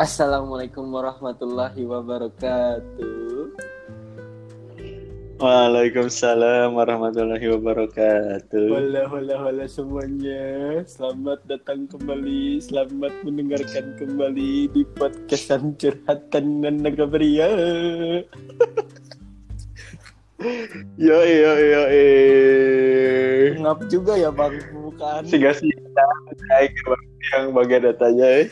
Assalamualaikum warahmatullahi wabarakatuh. Waalaikumsalam warahmatullahi wabarakatuh. Wala wala wala semuanya. Selamat datang kembali, selamat mendengarkan kembali di podcast curhatan dan naga pria. Yo yo yo eh. Ngap juga ya bang, bukan? Siga sih yang bagian datanya. eh.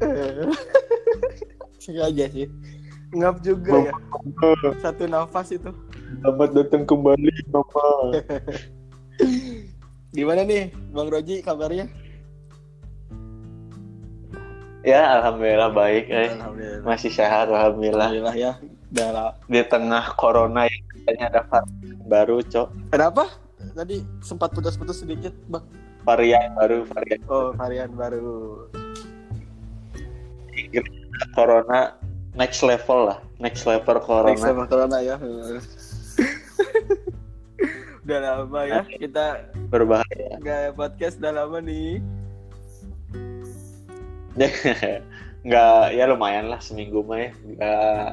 Sengaja sih. Ngap juga ya. Satu nafas itu. Selamat datang kembali Bapak. Gimana nih, Bang Roji kabarnya? Ya alhamdulillah baik eh. Alhamdulillah. Masih sehat alhamdulillah. Alhamdulillah ya. Udah lah. Di tengah corona yang katanya ada varian baru, Cok. Kenapa? Tadi sempat putus-putus sedikit, Bang. Varian baru, varian Oh, varian baru. corona next level lah. Next level corona. Next level corona ya. udah lama ya kita Berbahaya. nggak podcast udah lama nih. Nggak, ya lumayan lah seminggu mah ya. Nggak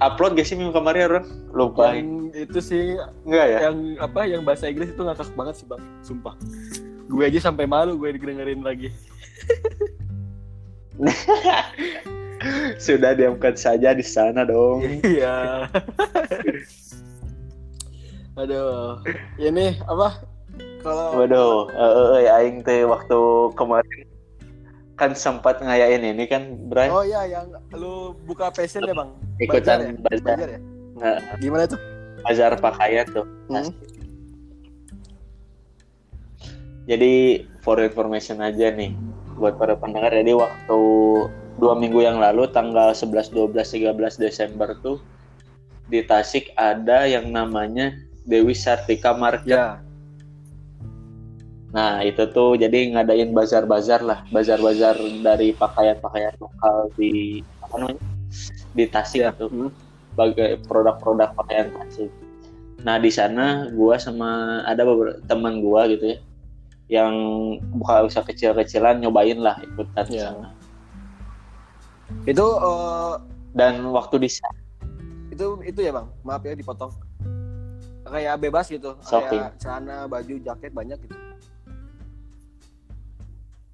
upload gak sih minggu kemarin orang? Lupa. Yang itu sih Enggak ya? yang apa yang bahasa Inggris itu ngakak banget sih, Bang. Sumpah. Gue aja sampai malu gue dengerin lagi. Sudah diamkan saja di sana dong. Iya. Aduh. Ini apa? Kalau Waduh, eh, eh, eh, aing teh waktu kemarin kan sempat ngayain ini kan, Bray. Oh iya yang lu buka passion ya, Bang? Ikutan Bazar ya? Bazar ya? Nah, Gimana tuh? bazar pakaian tuh. Hmm? Jadi for information aja nih buat para pendengar. Jadi waktu dua minggu yang lalu tanggal 11, 12, 13 Desember tuh di Tasik ada yang namanya Dewi Sartika Market. Ya. Nah itu tuh jadi ngadain bazar-bazar lah, bazar-bazar dari pakaian-pakaian lokal di apa namanya di Tasik Ya. tuh, Hmm. sebagai produk-produk pakaian Tasik. Nah di sana gua sama ada beberapa teman gua gitu ya, yang buka usaha kecil-kecilan nyobain lah ikutan Ya. sana. Itu eh, Dan waktu di sana itu itu ya bang maaf ya dipotong kayak bebas gitu Shopping. kayak celana baju jaket banyak gitu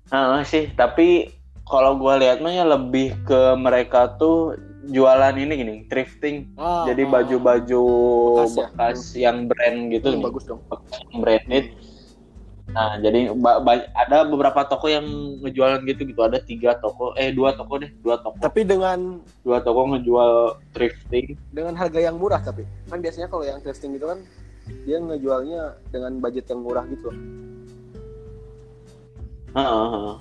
Ah, sih, tapi kalau gua lihat mah ya lebih ke mereka tuh jualan ini gini, thrifting. Ah, Jadi ah. baju-baju Bekas bekas, ya? yang brand gitu Hmm, nih, bagus dong yang branded. Nah, jadi ba- ba- ada beberapa toko yang ngejualan gitu gitu. Ada tiga toko, eh dua toko deh, dua toko, tapi dengan dua toko ngejual thrifting. dengan harga yang murah tapi kan biasanya kalau yang thrifting gitu kan dia ngejualnya dengan budget yang murah gitu. Heeh, heeh.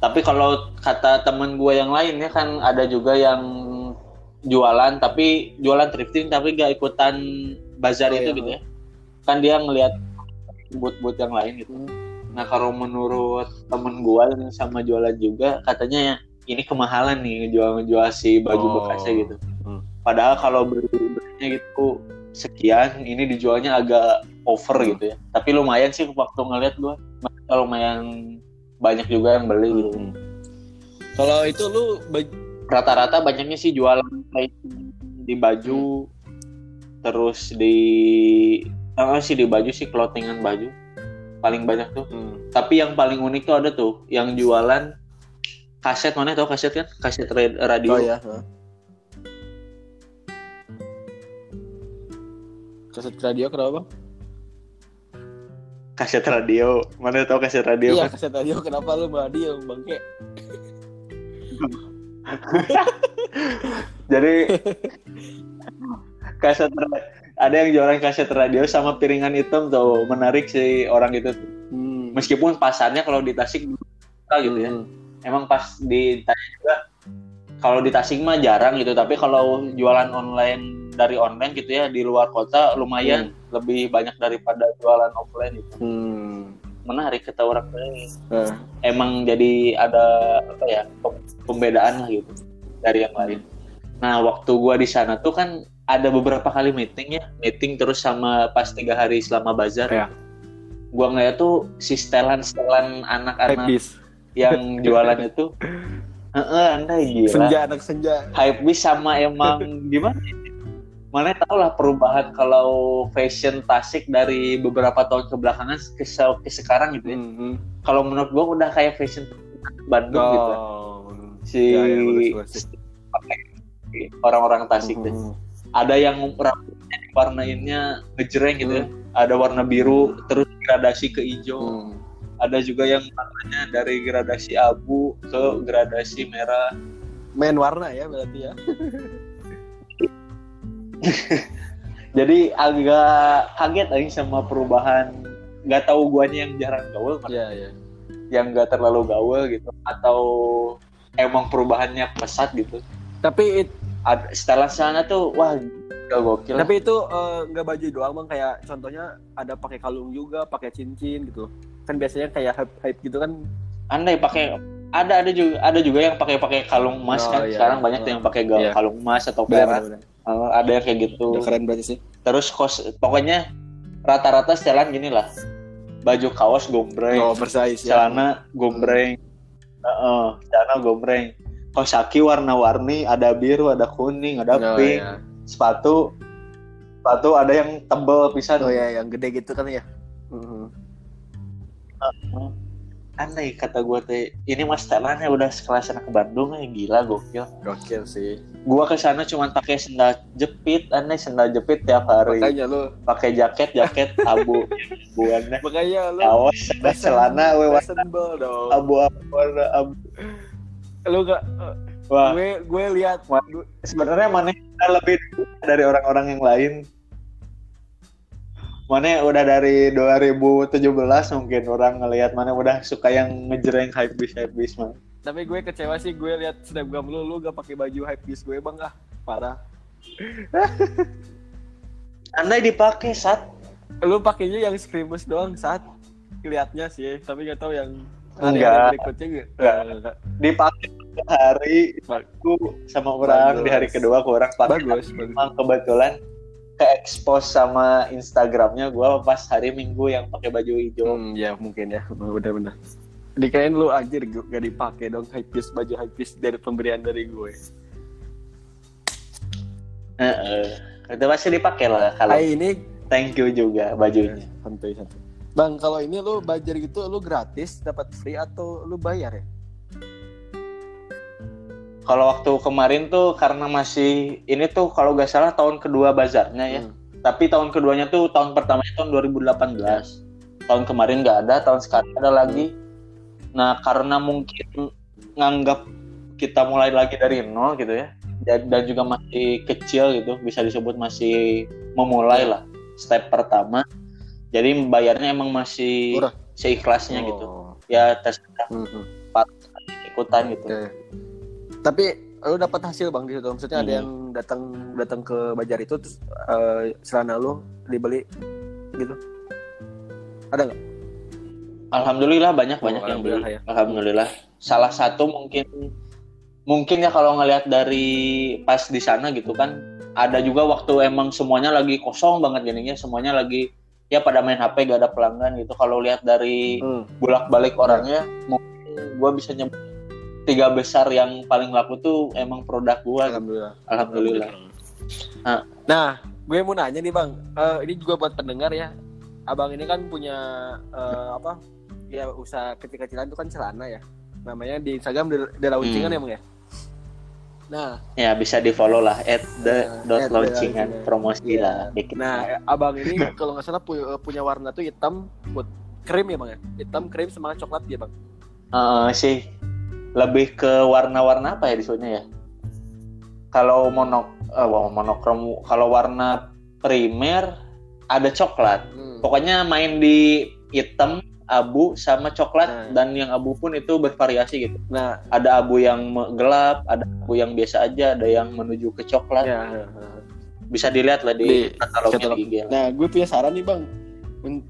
Tapi kalau kata temen gue yang lain ya kan ada juga yang jualan tapi jualan thrifting tapi gak ikutan bazar Oh, itu iya. gitu ya. Kan dia ngelihat boot-boot yang lain gitu. Hmm. Nah kalau menurut temen gue yang sama jualan juga katanya ya ini kemahalan nih ngejual ngejual si baju Oh. bekasnya gitu. Hmm. Padahal kalau beli belinya gitu sekian ini dijualnya agak over Hmm. gitu ya. Tapi lumayan sih waktu ngeliat gue lumayan banyak juga yang beli gitu. Hmm. kalau itu lu Rata-rata banyaknya sih jualan di baju terus di apa sih di baju sih clothingan baju paling banyak tuh. Hmm. Tapi yang paling unik tuh ada tuh yang jualan kaset mana tau kaset kan? Kaset ra- radio. oh ya kaset radio kenapa bang? Kaset radio. Mana tau kaset radio? iya kan? kaset radio kenapa lu malah diem bangke Jadi kaset ada yang jualan kaset radio sama piringan hitam tuh menarik si orang itu. tuh. hmm. Meskipun pasarnya kalau di Tasik gitu ya. Hmm. Emang pas ditanya juga kalau di Tasik mah jarang gitu, tapi kalau jualan online dari online gitu ya di luar kota lumayan lebih banyak daripada jualan offline itu. Hmm. Menarik kata orang ini. Eh. Emang jadi ada apa ya pem- pembedaan lah gitu dari yang lain. Nah waktu gua di sana tuh kan ada beberapa kali meeting ya, meeting terus sama pas tiga hari selama bazar. Ya. Gua ngeliat tuh si setelan-setelan anak-anak Hypebeast. yang jualan itu Heeh, anda gila. Senja anak senja. Hype bis sama emang gimana? ya? Mana tau lah perubahan kalau fashion Tasik dari beberapa tahun kebelakangan ke, se- ke sekarang gitu ya. Mhm. Kalau menurut gua udah kayak fashion Bandung gitu. Oh. Si Ya, ya, bagus, bagus. orang-orang Tasik deh. Ada yang rambutnya diwarnainnya ngejreng gitu ya. Ada warna biru terus gradasi ke hijau. Hmm. Ada juga yang warnanya dari gradasi abu ke gradasi merah. Main warna ya berarti ya. Jadi agak kaget aja sama perubahan. Gak tahu guanya yang jarang gaul, Iya, iya. yang gak terlalu gaul gitu, atau emang perubahannya pesat gitu. Tapi it- Ada setelan sana tuh, wah gak gokil. tapi itu eh, nggak baju doang bang kayak contohnya ada pakai kalung juga pakai cincin gitu kan biasanya kayak hype hype gitu kan Andai pakai ada ada juga ada juga yang pakai pakai kalung emas Oh, kan. iya. Sekarang banyak tuh yang pakai Iya. kalung emas atau perak. Eh, ada yang kayak gitu. udah keren berarti sih Terus kos pokoknya rata-rata setelan gini lah. Baju kaos gombreng. oh oversize ya celana gombreng Heeh, celana gombreng kaos kaki warna-warni ada biru ada kuning ada Oh, pink. Iya. sepatu sepatu ada yang tebel pisan. Oh ya yang gede gitu kan ya? Mhm. aneh kata gue teh. Ini mas setelannya udah sekelas anak Bandung ya gila gokil. Gokil sih. Gua ke sana cuma pakai sendal jepit aneh sendal jepit tiap hari. Makanya lu. Pakai jaket jaket abu buannya makanya lu. Kaos ada celana we warna fashionable dong. Abu abu warna abu lu gak wah. gue gue lihat sebenarnya mana lebih dari orang-orang yang lain. Mana udah dari 2017 mungkin orang ngelihat mana udah suka yang ngejreng hype bis hype bis mah tapi gue kecewa sih gue lihat snapgram lu lu gak pakai baju hype beast gue bang ah. Parah. Andai dipakai saat lu pakainya yang screamers doang saat lihatnya sih tapi gak tahu yang Enggak. berikutnya dipakai hari aku sama orang di hari Bagus. kedua aku orang pakai bagus bagus Emang kebetulan ke expose sama Instagramnya gua pas hari Minggu yang pakai baju hijau Hmm, ya mungkin ya, benar-benar. Dikain lu anjir gak dipakai dong high piece baju high piece dari pemberian dari gue. Heeh. itu pasti dipakai lah kalau Hai ini thank you juga bajunya santai santai. Bang, kalau ini lu belajar gitu lu gratis dapat free atau lu bayar ya? Kalau waktu kemarin tuh karena masih ini tuh kalau gak salah tahun kedua bazarnya ya. Hmm. Tapi tahun keduanya tuh tahun pertamanya tahun 2018. Tahun kemarin nggak ada, tahun sekarang ada lagi. Nah karena mungkin nganggap kita mulai lagi dari nol gitu ya. Dan dan juga masih kecil gitu, bisa disebut masih memulai lah step pertama. Jadi bayarnya emang masih Murah. seikhlasnya gitu. Oh. Ya tes Hmm, ikutan gitu. Oke. Tapi lu dapat hasil bang di situ. Maksudnya ada Hmm. yang datang datang ke Bajar itu terus eh, celana lu dibeli gitu. Ada nggak? Alhamdulillah banyak Oh, banyak yang beli. ya. Alhamdulillah. Salah satu mungkin mungkin ya kalau ngelihat dari pas di sana gitu kan ada juga waktu emang semuanya lagi kosong banget jadinya semuanya lagi ya pada main HP gak ada pelanggan gitu. Kalau lihat dari Hmm. bolak-balik orangnya mungkin gua bisa nyebut tiga besar yang paling laku tuh emang produk gua. Alhamdulillah. Alhamdulillah. Ah. Nah, gue mau nanya nih bang, Eh, ini juga buat pendengar ya. Abang ini kan punya eh, apa? Ya usaha kecil-kecilan itu kan celana ya. Namanya di Instagram The, The Launching kan Hmm. ya bang ya. Nah, Ya bisa di follow lah at the Nah, dot at the launcingan launcingan. promosi Iya. lah dikit. nah eh, abang ini kalau nggak salah punya, punya warna tuh hitam, put krim ya bang ya. Hitam, krim sama coklat ya bang. Eh, sih lebih ke warna-warna apa ya disebutnya ya? Kalau monok eh, wah, monokrom kalau warna primer ada coklat. Hmm. Pokoknya main di hitam, abu sama coklat Nah. dan yang abu pun itu bervariasi gitu. Nah, Ada abu yang gelap, ada abu yang biasa aja, ada yang menuju ke coklat. ya. Bisa dilihat lah di, Di katalognya katalog. di IG. lah. Nah, gue punya saran nih bang.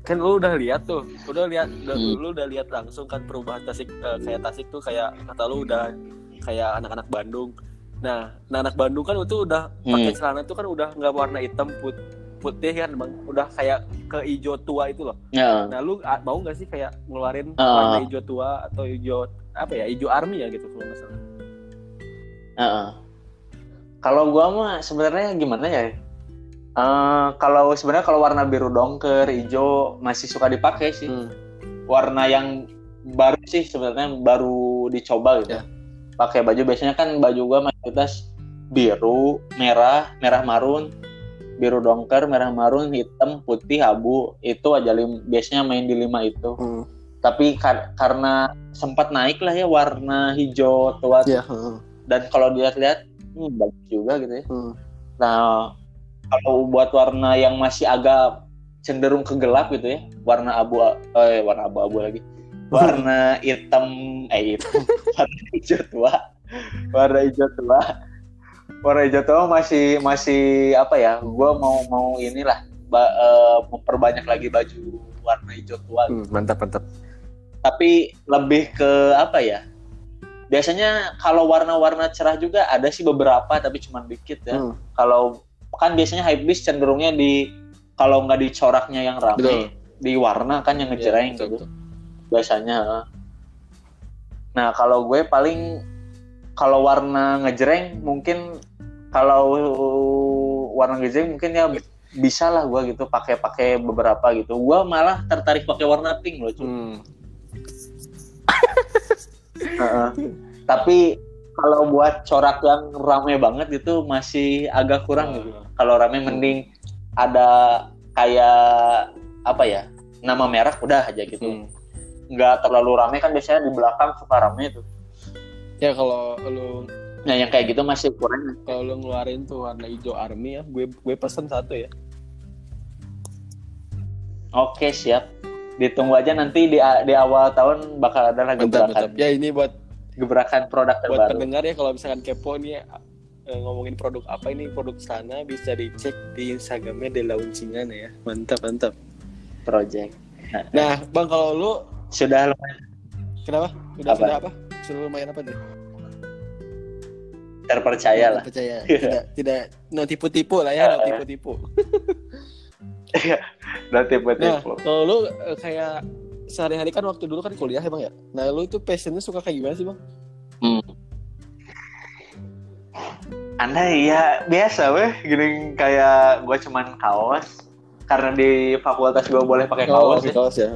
Kan lu udah lihat tuh, udah lihat, udah, Hmm. lu udah lihat langsung kan perubahan Tasik eh, kayak Tasik tuh kayak kata lu udah kayak anak-anak Bandung. Nah, nah anak Bandung kan itu udah pakai Hmm. celana tuh kan udah nggak warna hitam put putih kan bang, udah kayak ke hijau tua itu loh. Ya. Nah, lu ah, mau nggak sih kayak ngeluarin Ah. warna hijau tua atau hijau apa ya, hijau army ya gitu kalau nggak salah. Heeh. Kalau gua mah sebenarnya gimana ya? Eh, kalau sebenarnya kalau warna biru dongker, hijau masih suka dipakai sih. Hmm. Warna yang baru sih sebenarnya baru dicoba gitu. Ya. Pakai baju biasanya kan baju gua mayoritas biru, merah, merah marun, biru dongker, merah marun, hitam, putih, abu. Itu aja lim- biasanya main di lima itu. Hmm. Tapi kar- karena sempat naik lah ya warna hijau tua Ya. heeh. dan kalau dilihat-lihat hmm, bagus juga gitu ya. Hmm. Nah, kalau buat warna yang masih agak cenderung ke gelap gitu ya, warna abu eh warna abu-abu lagi. Warna hitam eh hitam, warna hijau tua. Warna hijau tua. Warna masih masih apa ya? Gua mau mau inilah ba- eh, memperbanyak lagi baju warna hijau tua Hmm, mantap mantap. tapi lebih ke apa ya biasanya kalau warna-warna cerah juga ada sih beberapa tapi cuma dikit ya Hmm. kalau kan biasanya hypebeast cenderungnya di kalau nggak di coraknya yang Betul. rame di warna kan yang Iya, ngejreng betul, gitu betul. biasanya nah kalau gue paling kalau warna ngejreng mungkin kalau warna ngejreng mungkin ya bisa lah gue gitu pakai pakai beberapa gitu gue malah tertarik pakai warna pink loh cuy. Hmm. Heeh. Tapi kalau buat corak yang rame banget itu masih agak kurang gitu. Ah. Kalau rame mending ada kayak apa ya nama merah udah aja gitu. Hmm. Nggak terlalu rame kan biasanya di belakang suka rame tuh. Ya kalau lu Nah yang kayak gitu masih kurang. kalau lu ngeluarin tuh warna hijau army ya, gue gue pesen satu ya. Oke siap. Ditunggu aja nanti di di awal tahun bakal ada lagi Mantap gebrakan mantap. Ya ini buat gebrakan produk buat terbaru. pendengar ya kalau misalkan kepo nih eh, ngomongin produk apa ini produk sana bisa dicek di Instagramnya di launcingan ya. Mantap mantap. Project. Nah bang kalau lu Sudah lumayan kenapa? Udah Apa? sudah apa? Sudah lumayan apa nih? Terpercaya lah. Percaya. Tidak tidak no tipu-tipu lah ya, no tipu-tipu. Udah Nah, tipe-tipe. kalau lu eh, kayak sehari-hari kan waktu dulu kan kuliah bang ya. Nah lu itu passionnya suka kayak gimana sih bang? Hmm. Anda ya biasa weh gini kayak gue cuman kaos karena di fakultas gue boleh pakai kaos ya. kaos ya.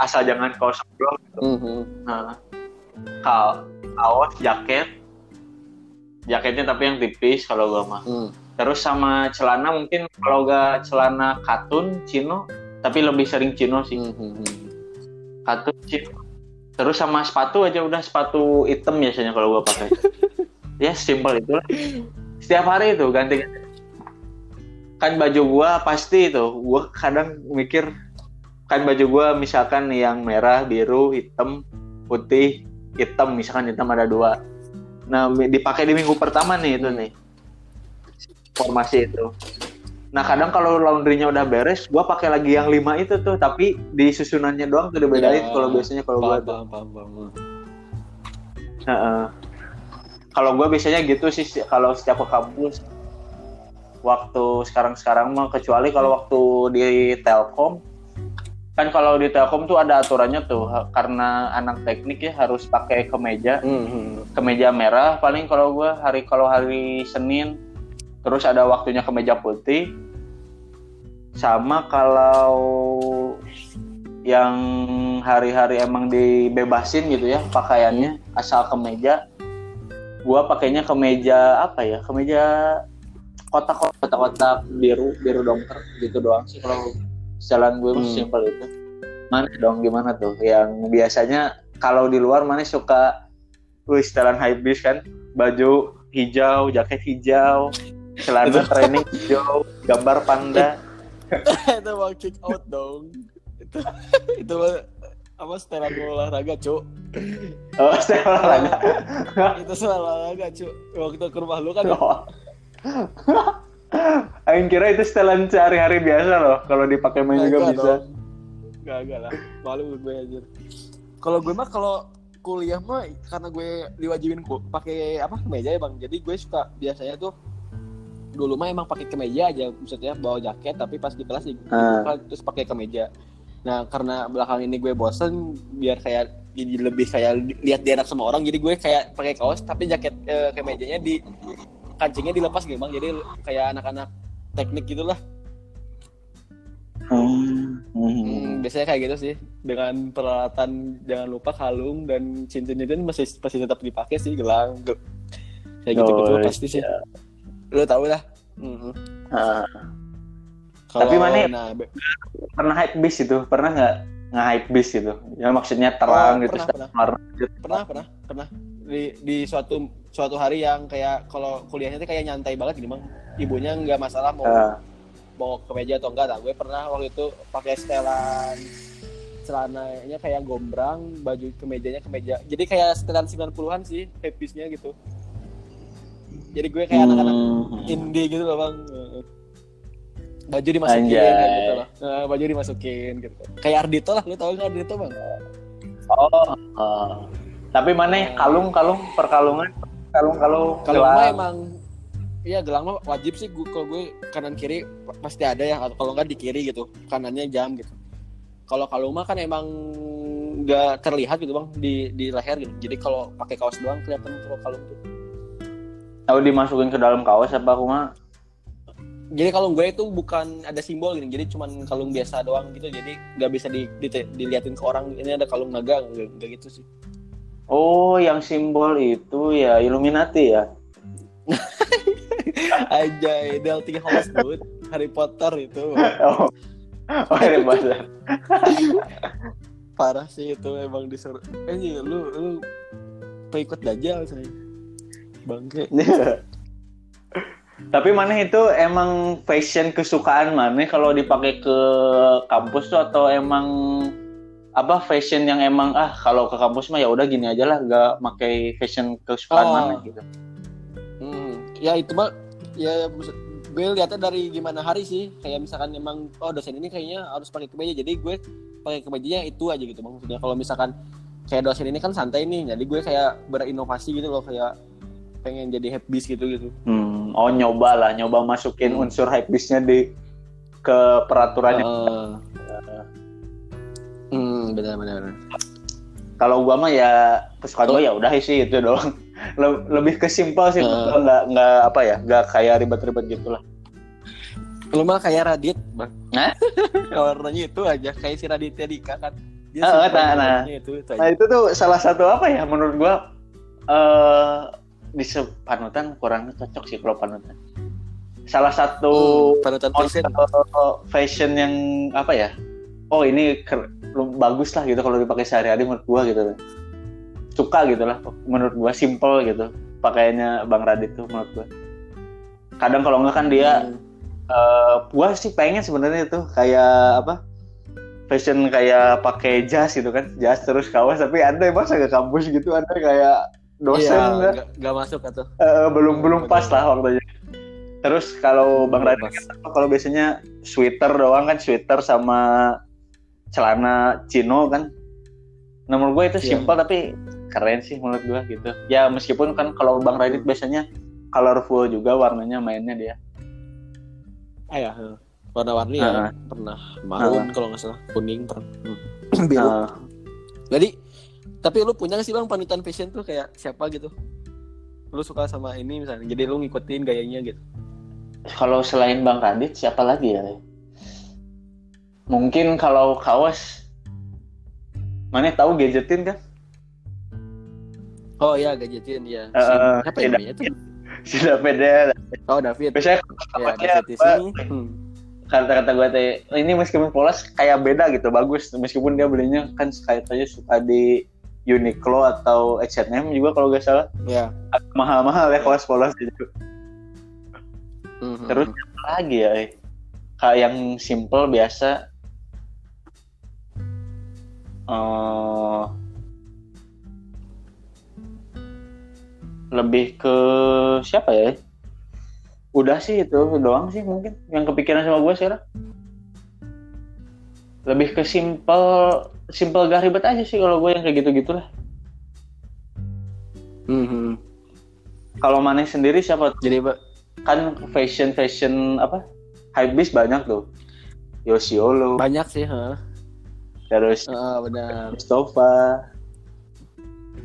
Asal jangan kaos doang gitu. Mhm. Nah, kal kaos jaket jaketnya tapi yang tipis kalau gue mah. Hmm. terus sama celana mungkin kalau gak celana katun chino tapi lebih sering chino sih. Mhm. katun chino. Terus sama sepatu aja udah sepatu hitam biasanya kalau gue pakai. Ya simpel itu lah. Setiap hari itu ganti kan baju gua pasti itu gua kadang mikir kan baju gua misalkan yang merah biru hitam putih hitam misalkan hitam ada dua nah dipakai di minggu pertama nih itu nih formasi itu nah kadang kalau laundrynya udah beres gua pakai lagi yang lima itu tuh tapi di susunannya doang tuh dibedain Ya, kalau biasanya kalau gua Paham, tuh paham, paham, paham. Heeh. Kalau gue biasanya gitu sih si- kalau setiap ke kampus. Waktu sekarang-sekarang mah kecuali kalau waktu di Telkom kan kalau di Telkom tuh ada aturannya tuh karena anak teknik ya harus pakai kemeja. Mhm. kemeja merah paling kalau gue hari kalau hari Senin terus ada waktunya kemeja putih. Sama kalau yang hari-hari emang dibebasin gitu ya pakaiannya asal kemeja gua pakainya kemeja apa ya kemeja kotak-kotak kotak-kotak biru biru dongker gitu doang sih kalau jalan gue Hmm. simpel itu mana dong gimana tuh yang biasanya kalau di luar mana suka wih setelan hypebeast kan baju hijau jaket hijau celana training hijau gambar panda itu mau kick out dong. Itu itu apa setelan olahraga, Cuk. oh setelan olahraga Itu setelan olahraga, Cuk. Waktu ke rumah lu kan Oh. Aing kira itu setelan sehari-hari biasa loh. Kalau dipakai main juga Kagak bisa. dong. Kagak lah. Malu gue anjir. Kalau gue mah kalau kuliah mah karena gue diwajibin pakai apa kemeja ya bang jadi gue suka biasanya tuh dulu mah emang pakai kemeja aja maksudnya bawa jaket tapi pas di kelas Ah. terus pakai kemeja nah karena belakang ini gue bosen biar kayak jadi lebih kayak li- lihat dia enak sama orang jadi gue kayak pakai kaos tapi jaket eh, kemejanya di kancingnya dilepas gitu bang? Jadi kayak anak-anak teknik gitulah. Hmm. Hmm. hmm, biasanya kayak gitu sih. Dengan peralatan jangan lupa kalung dan cincin itu masih pasti tetap dipakai sih gelang ge- kayak gitu gitu Oh, pasti sih. lo tau lah. Ah, Kalau- Tapi mana- nah, pernah hype bis itu? Pernah nggak nge hype bis gitu? Ya maksudnya terang Oh, gitu pernah, gitu. pernah pernah pernah di di suatu suatu hari yang kayak kalau kuliahnya tuh kayak nyantai banget gini bang ibunya nggak masalah mau Ah, mau ke meja atau enggak. Nah gue pernah waktu itu pakai setelan celananya kayak gombrang baju kemejanya kemeja jadi kayak setelan 90-an sih hepisnya gitu. Jadi gue kayak anak-anak hmm. indie gitu loh bang baju dimasukin Anjay. kayak gitu loh. Baju dimasukin gitu. Kayak Ardito lah lu tau nggak Ardito bang oh ah. Tapi mana kalung kalung perkalungan kalung kalung kalau mah emang Iya gelang mah wajib sih gue kalau gue kanan kiri pa- pasti ada ya atau kalau nggak di kiri gitu kanannya jam gitu. Kalau kalung mah kan emang nggak terlihat gitu bang di di leher gitu. Jadi kalau pakai kaos doang kelihatan kalau kalung tuh. tahu dimasukin ke dalam kaos apa aku mah Jadi kalung gue itu bukan ada simbol gitu. Jadi cuman kalung biasa doang gitu. Jadi nggak bisa di, di- diliatin ke orang ini ada kalung naga nggak gitu sih. Oh yang simbol itu ya Illuminati ya Aja Delty Hollywood Harry Potter itu oh oh Harry Potter parah sih itu emang disuruh. Eh iya, lu lu pengikut dajal saya. Bangke. Tapi mana itu emang fashion kesukaan mana kalau dipakai ke kampus tuh atau emang apa fashion yang emang ah kalau ke kampus mah ya udah gini aja lah gak pakai fashion kesukaan Oh. mana gitu. Hmm, ya itu mah ya gue lihatnya dari gimana hari sih kayak misalkan emang oh dosen ini kayaknya harus pakai kemeja jadi gue pakai kemejanya itu aja gitu maksudnya kalau misalkan kayak dosen ini kan santai nih jadi gue kayak berinovasi gitu loh kayak pengen jadi habis gitu gitu Hmm, oh nyoba lah, nyoba masukin Hmm. unsur hypebeastnya di ke peraturannya. Heeh. Hmm benar benar benar. Kalau gua mah ya kesukaan gua ya udah sih itu doang. Le- Lebih ke simpel sih, Heeh. nggak nggak apa ya, nggak kayak ribet-ribet gitu lah. lu mah kayak Radit bang Hah? warnanya itu aja kayak si Raditya Dika kan dia simple nah, nah. itu, itu aja. Nah itu tuh salah satu apa ya menurut gua eh di panutan kurang cocok sih kalau panutan. Salah satu Hmm, panutan fashion fashion yang apa ya? Oh ini bagus lah gitu kalau dipakai sehari-hari menurut gua gitu. Suka gitu lah menurut gua simple gitu pakaiannya Bang Radit tuh menurut gua. Kadang kalau enggak kan dia Hmm. eh gua sih pengen sebenarnya tuh kayak apa? Fashion kayak pakai jas gitu kan, jas terus kaos tapi ada yang masa ke kampus gitu ada kayak dosen Iya, nggak? nggak nggak masuk atau Eh, belum belum pas lah waktunya. Terus kalau Bang Radit kan kalau biasanya sweater doang kan sweater sama celana chino kan. Nah, menurut gue itu Iya. simpel tapi keren sih menurut gue gitu. Ya meskipun kan kalau Bang Radit biasanya colorful juga warnanya mainnya dia. ah ya warna-warni ya pernah maroon kalau nggak salah kuning pernah Hmm. biru Nah, jadi tapi lu punya nggak sih bang panutan fashion tuh kayak siapa gitu lu suka sama ini misalnya jadi lu ngikutin gayanya gitu kalau selain Bang Radit siapa lagi ya? Mungkin kalau kaos Mana tahu gadgetin kan? oh iya gadgetin ya si, siapa ya tidak. namanya tuh Sudah beda. oh David Biasanya ya David di apa? sini Hmm. kata-kata gue teh ini meskipun polos kayak beda gitu bagus meskipun dia belinya kan kayaknya suka di Uniqlo atau H&M juga kalau gak salah ya mahal-mahal ya kaos polos gitu Mhm. terus apa lagi ya eh? kayak yang simple biasa eh lebih ke siapa ya? Udah sih itu doang sih mungkin yang kepikiran sama gue sekarang lebih ke simple simple gak ribet aja sih kalau gue yang kayak gitu gitulah Mhm. kalau Maneh sendiri siapa jadi Pak, kan fashion fashion apa? Hypebeast banyak tuh. Yosiolo banyak sih ha terus Ah, benar Mustafa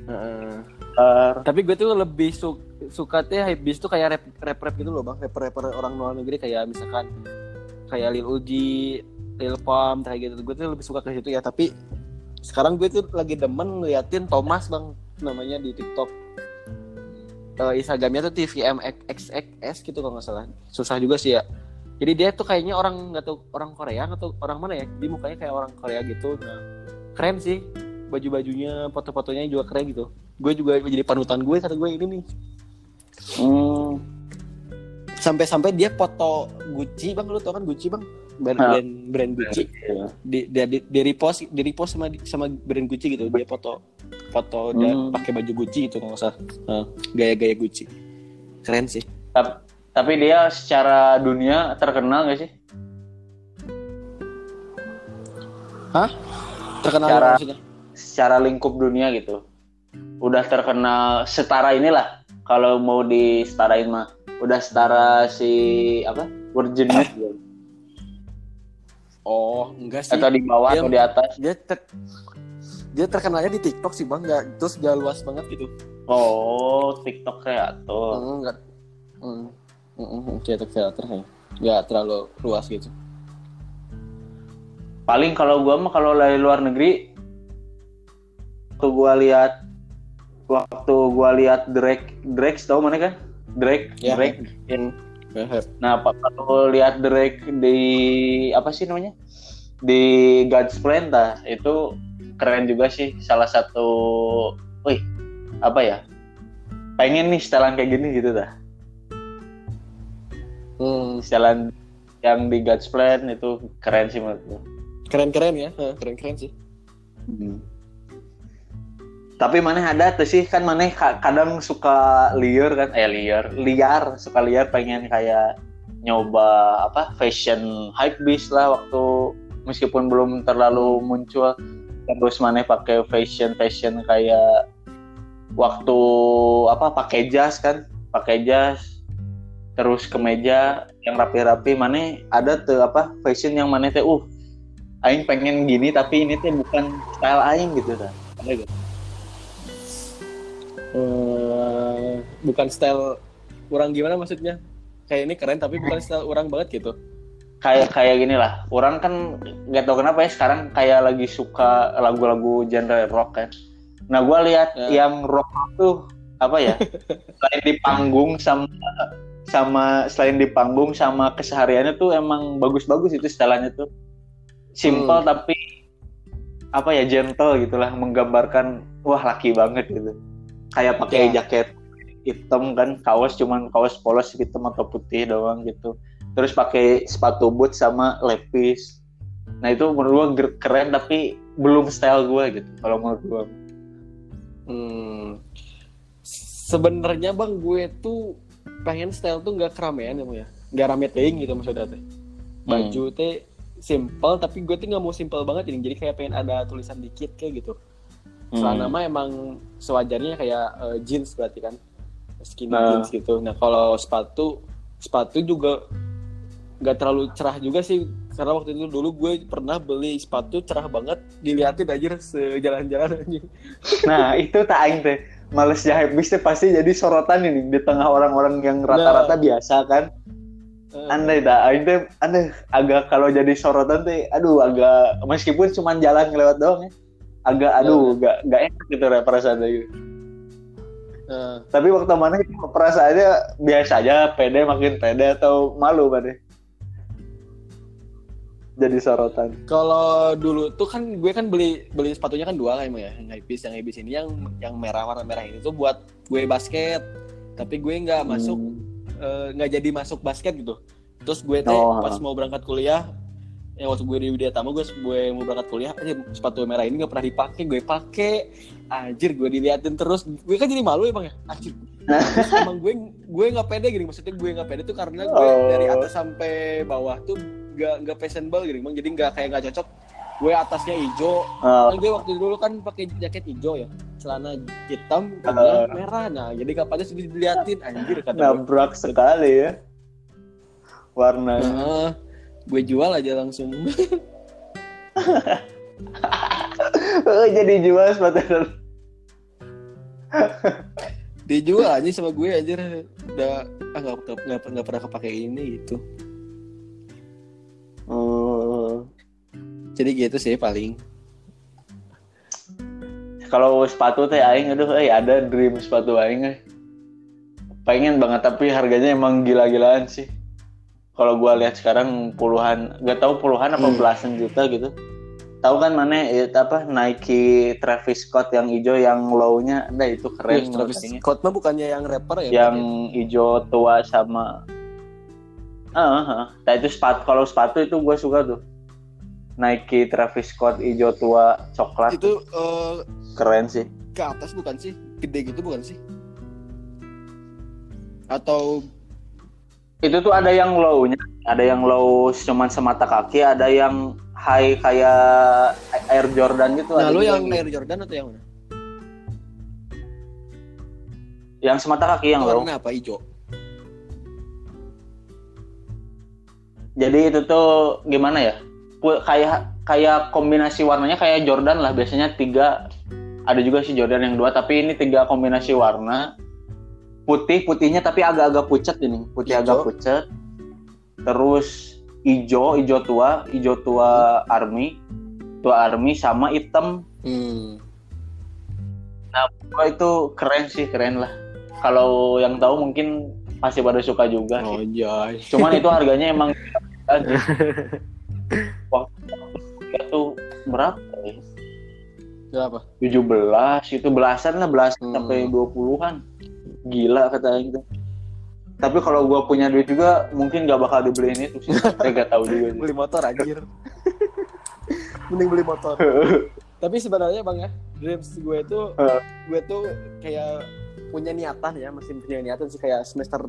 Heeh. Ntar. Tapi gue tuh lebih su- suka tuh hype beast tuh kayak rap rap rap gitu loh bang, rapper rapper orang luar negeri kayak misalkan kayak Lil Uzi, Lil Pump kayak gitu. Gue tuh lebih suka ke situ ya. Tapi sekarang gue tuh lagi demen ngeliatin Thomas bang namanya di TikTok. Eh, Instagramnya tuh TVMXXS gitu kalau nggak salah. Susah juga sih ya. Jadi dia tuh kayaknya orang nggak tahu orang Korea atau orang mana ya? Dia mukanya kayak orang Korea gitu. Nah, keren sih baju-bajunya, foto-fotonya juga keren gitu. Gue juga jadi panutan gue kata gue ini nih. Hmm. Sampai-sampai dia foto Gucci bang, lu tau kan Gucci bang? Brand Ah. brand, brand Gucci. Iya. Di, dia di, di repost, di repost sama sama brand Gucci gitu. Dia foto foto dia Hmm. pakai baju Gucci gitu nggak salah. Nah, gaya-gaya Gucci. Keren sih. Tapi dia secara dunia terkenal gak sih? Terkenal Cara- maksudnya. Secara lingkup dunia gitu. Udah terkenal setara inilah. Kalau mau disetarain mah. Udah setara si apa? Virgin News? Oh, enggak sih. Atau di bawah Dia- atau di atas? Dia ter- dia terkenalnya di TikTok sih bang, nggak terus gak luas banget gitu. Oh, TikTok kreator. Enggak. Hmm. Kreator kreator ya. Nggak terlalu luas gitu. Paling kalau gua mah kalau dari luar negeri waktu gua lihat waktu gua lihat Drake Drake tahu mana kan? Drake Ya. Drake Hmm. Nah, Pak kalau lihat Drake di apa sih namanya? Di God's Plan dah, itu keren juga sih salah satu wih, apa ya? Pengen nih setelan kayak gini gitu dah. Hmm. Setelan yang di God's Plan itu keren sih menurut gua. Keren-keren ya, keren-keren sih. Tapi mana ada tuh sih kan mana ka- kadang suka liar kan eh liar liar suka liar pengen kayak nyoba apa fashion hype beast lah waktu meskipun belum terlalu muncul terus mana pakai fashion fashion kayak waktu apa pakai jas kan pakai jas terus kemeja yang rapi-rapi mana ada tuh apa fashion yang mana teh uh aing pengen gini tapi ini teh bukan style aing gitu kan ada gitu Eh, bukan style orang gimana maksudnya? Kayak ini keren tapi bukan style orang banget gitu. kayak kayak gini lah orang kan nggak tahu kenapa ya sekarang kayak lagi suka lagu-lagu genre rock kan nah gue lihat Ya. yang rock tuh apa ya selain di panggung sama sama selain di panggung sama kesehariannya tuh emang bagus-bagus itu setelannya tuh simple Hmm. tapi apa ya gentle gitulah menggambarkan wah laki banget gitu kayak pakai Ya. jaket hitam kan kaos cuman kaos polos hitam atau putih doang gitu terus pakai sepatu boot sama lepis nah itu menurut gua ger- keren tapi belum style gua gitu kalau menurut gua Hmm. Sebenarnya bang gue tuh pengen style tuh nggak keramaian ya, ya. Nggak rame teing gitu maksudnya teh. Baju teh simple tapi gue tuh nggak mau simple banget ini. Jadi kayak pengen ada tulisan dikit kayak gitu. Celana Hmm. mah emang sewajarnya kayak eh, jeans berarti kan. Skinny Nah. jeans gitu. Nah kalau sepatu sepatu juga nggak terlalu cerah juga sih karena waktu itu dulu gue pernah beli sepatu cerah banget diliatin aja sejalan-jalan anjing. nah itu tak aing teh males teh pasti jadi sorotan ini di tengah orang-orang yang rata-rata biasa kan. Eh, andai dah teh aneh. Agak kalau jadi sorotan teh aduh agak meskipun cuma jalan ngelewat doang ya agak aduh gak gak enak gitu ya perasaannya gitu. eh, tapi waktu mana itu perasaannya biasa aja pede makin pede atau malu pada jadi sorotan Kalau dulu tuh kan gue kan beli beli sepatunya kan dua lah emang ya, yang Hypebeast, yang Hypebeast ini yang yang merah warna merah ini tuh buat gue basket. Tapi gue nggak masuk Hmm. eh, nggak jadi masuk basket gitu. Terus gue teh Oh. pas mau berangkat kuliah, ya waktu gue di Widya Tama gue gue mau berangkat kuliah, aja sepatu merah ini nggak pernah dipakai, gue pakai. Anjir, gue diliatin terus. Gue kan jadi malu emang ya. Anjir. Terus emang gue gue nggak pede gini, maksudnya gue nggak pede tuh karena gue Oh. dari atas sampai bawah tuh nggak nggak fashionable gitu, emang jadi nggak kayak nggak cocok. Gue atasnya hijau, kan gue waktu dulu kan pakai jaket hijau ya. Celana hitam Uh. merah. Nah jadi kapannya sudah diliatin anjir kata gue nabrak sekali ya. Warna. Nah, gue jual aja langsung. Oh, jadi jual sepatu dijual aja sama gue aja udah ah nggak nggak nggak pernah kepake ini gitu Oh. jadi gitu sih paling Kalau sepatu teh aing aduh eh ada dream sepatu aing eh. Pengen banget tapi harganya emang gila-gilaan sih. Kalau gua lihat sekarang puluhan, gak tahu puluhan apa Hmm. belasan juta gitu. Tahu kan mana itu apa Nike Travis Scott yang hijau yang low-nya ada itu keren menurut Travis. Scott mah bukannya yang rapper ya yang hijau tua sama ah ah. Nah itu sepatu kalau sepatu itu gue suka tuh. Nike Travis Scott hijau tua coklat. Itu eh, keren sih. ke atas bukan sih? Gede gitu bukan sih? Atau itu tuh ada yang low-nya. Ada yang low cuman semata kaki ada yang high kayak Air Jordan gitu nah lu yang gitu. Air Jordan atau yang mana? Yang semata kaki yang low. Warna apa? Hijau jadi itu tuh gimana ya? Kayak kayak kombinasi warnanya kayak Jordan lah. Biasanya tiga. Ada juga sih Jordan yang dua tapi ini tiga kombinasi warna. Putih putihnya tapi agak-agak pucat ini. Putih Hijau. agak pucat terus hijau hijau tua hijau tua army. Tua army sama hitam. Hmm. Wah, itu keren sih keren lah. Kalau yang tahu mungkin pasti pada suka juga oh sih. Jay cuman itu harganya emang aja waktu itu berapa ya? berapa 17 itu belasan lah belasan Hmm. sampai 20-an gila kata gitu. Tapi kalau gua punya duit juga mungkin gak bakal dibeliin itu sih. Saya gak tahu juga sih. beli motor anjir. Mending beli motor. Tapi sebenarnya bang ya dreams gue itu gue tuh kayak punya niatan ya masih punya niatan sih kayak semester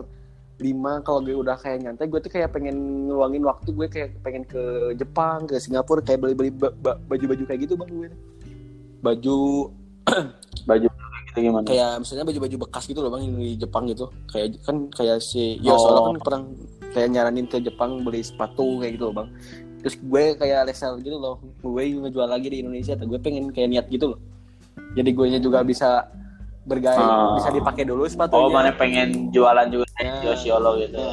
5 kalau gue udah kayak nyantai gue tuh kayak pengen ngeluangin waktu gue kayak pengen ke Jepang ke Singapura kayak beli-beli ba- ba- baju-baju kayak gitu bang gue. Baju baju gitu gimana? Kayak misalnya baju-baju bekas gitu loh bang yang di Jepang gitu. Kayak kan kayak si Yo Oh. soalnya kan pernah kayak nyaranin ke Jepang beli sepatu kayak gitu loh bang. Terus gue kayak resell gitu loh gue ngejual lagi di Indonesia tapi gue pengen kayak niat gitu loh. Jadi gue nya juga bisa bergaya Oh. bisa dipakai dulu sepatunya oh mana pengen jualan juga Ya. Yosiolo gitu Ya,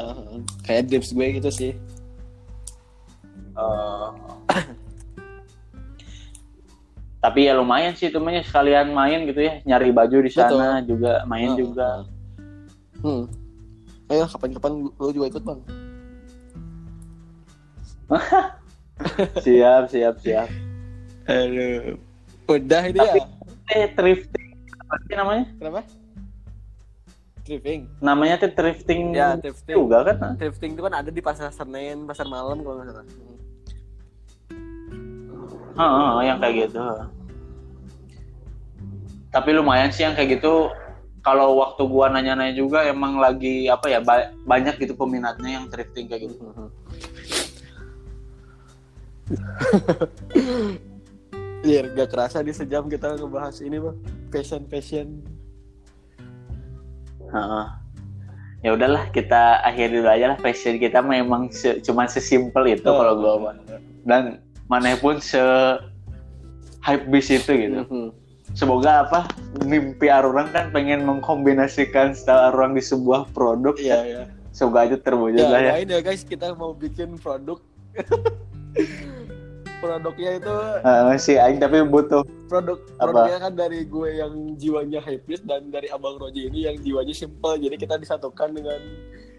kayak dreams gue gitu sih Oh. tapi ya lumayan sih itu mah sekalian main gitu ya nyari baju di sana juga main Heeh. juga hmm. ayo kapan-kapan lu juga ikut bang siap siap siap Aduh. udah itu Tapi- ya eh thrifting apa sih namanya? Kenapa? Thrifting namanya tuh thrifting ya thrifting juga kan? Thrifting itu kan ada di pasar Senen, pasar malam kalau nggak salah. Heeh, yang kayak gitu. Tapi lumayan sih yang kayak gitu. Kalau waktu gua nanya-nanya juga emang lagi apa ya ba- banyak gitu peminatnya yang thrifting kayak gitu Iya, gak kerasa di sejam kita ngebahas ini bang, fashion fashion. Heeh. Ya udahlah kita akhiri dulu aja lah fashion kita memang se- cuman sesimpel itu kalau gua mah. Dan mana pun se hype bis itu gitu. Mhm. Semoga apa mimpi orang kan pengen mengkombinasikan style orang di sebuah produk. Iya ya. Semoga aja terwujud Ya, lah ya. ya guys, kita mau bikin produk. Produknya itu Heeh, sih Aing tapi butuh produk Apa? produknya kan dari gue yang jiwanya hypebeast dan dari abang Roji ini yang jiwanya simple. Jadi kita disatukan dengan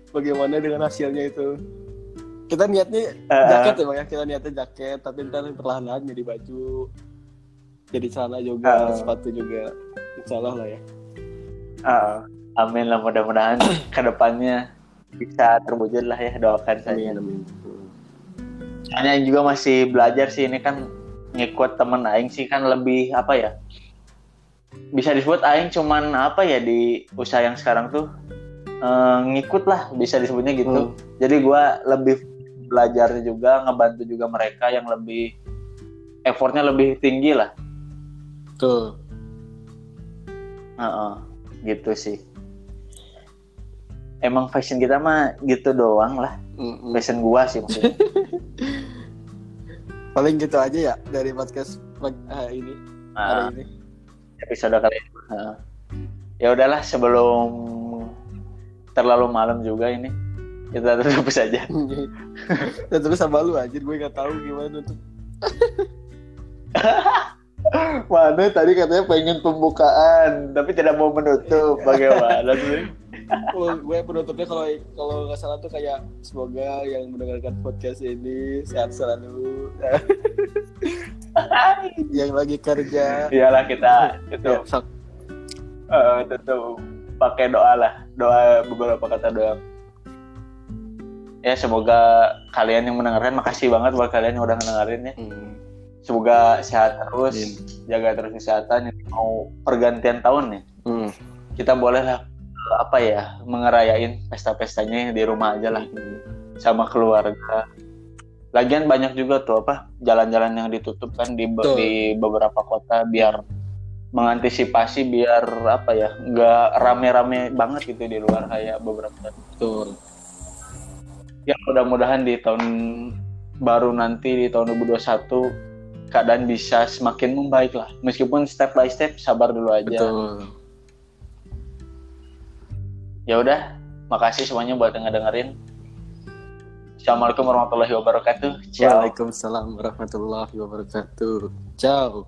bagaimana dengan hasilnya itu. Kita niatnya Eh, jaket ya bang ya kita niatnya jaket tapi ntar perlahan-lahan jadi baju jadi celana juga Ah. sepatu juga insya Allah lah ya Heeh. Amin lah mudah-mudahan ke depannya bisa terwujud lah ya doakan saja. amin Hanya juga masih belajar sih ini kan ngikut temen Aing sih kan lebih apa ya bisa disebut Aing cuman apa ya di usaha yang sekarang tuh eh, ngikut lah bisa disebutnya gitu. Hmm. Jadi gua lebih belajar juga ngebantu juga mereka yang lebih effortnya lebih tinggi lah. tuh Heeh, gitu sih. Emang fashion kita mah gitu doang lah. Mm-mm. Fashion gua sih maksudnya. paling gitu aja ya dari podcast pag- ah, ini Nah, hari ini episode kali ini. Heeh. ya udahlah sebelum terlalu malam juga ini kita tutup saja terus sama lu aja gue gak tahu gimana tuh. mana tadi katanya pengen pembukaan tapi tidak mau menutup bagaimana sih Gue penutupnya kalau kalau nggak salah tuh kayak semoga yang mendengarkan podcast ini sehat selalu. yang lagi kerja. iyalah kita Ya, tutup sok. eh, tutup pakai doa lah doa beberapa kata doa ya semoga kalian yang mendengarkan makasih banget buat kalian yang udah ngedengerin ya Hmm. semoga sehat terus Amin. jaga terus kesehatan Ini mau pergantian tahun nih Hmm. kita boleh lah apa ya mengerayain pesta-pestanya di rumah aja lah. Sama keluarga. Lagian banyak juga tuh apa jalan-jalan yang ditutup kan di, be- di beberapa kota biar mengantisipasi biar apa ya nggak rame-rame banget gitu di luar kayak beberapa. Betul. ya mudah-mudahan di tahun baru nanti di tahun 2021 keadaan bisa semakin membaik lah. Meskipun step by step sabar dulu aja. Betul. Ya udah makasih semuanya buat yang ngedengerin Assalamualaikum warahmatullahi wabarakatuh Ciao. Waalaikumsalam warahmatullahi wabarakatuh. Ciao.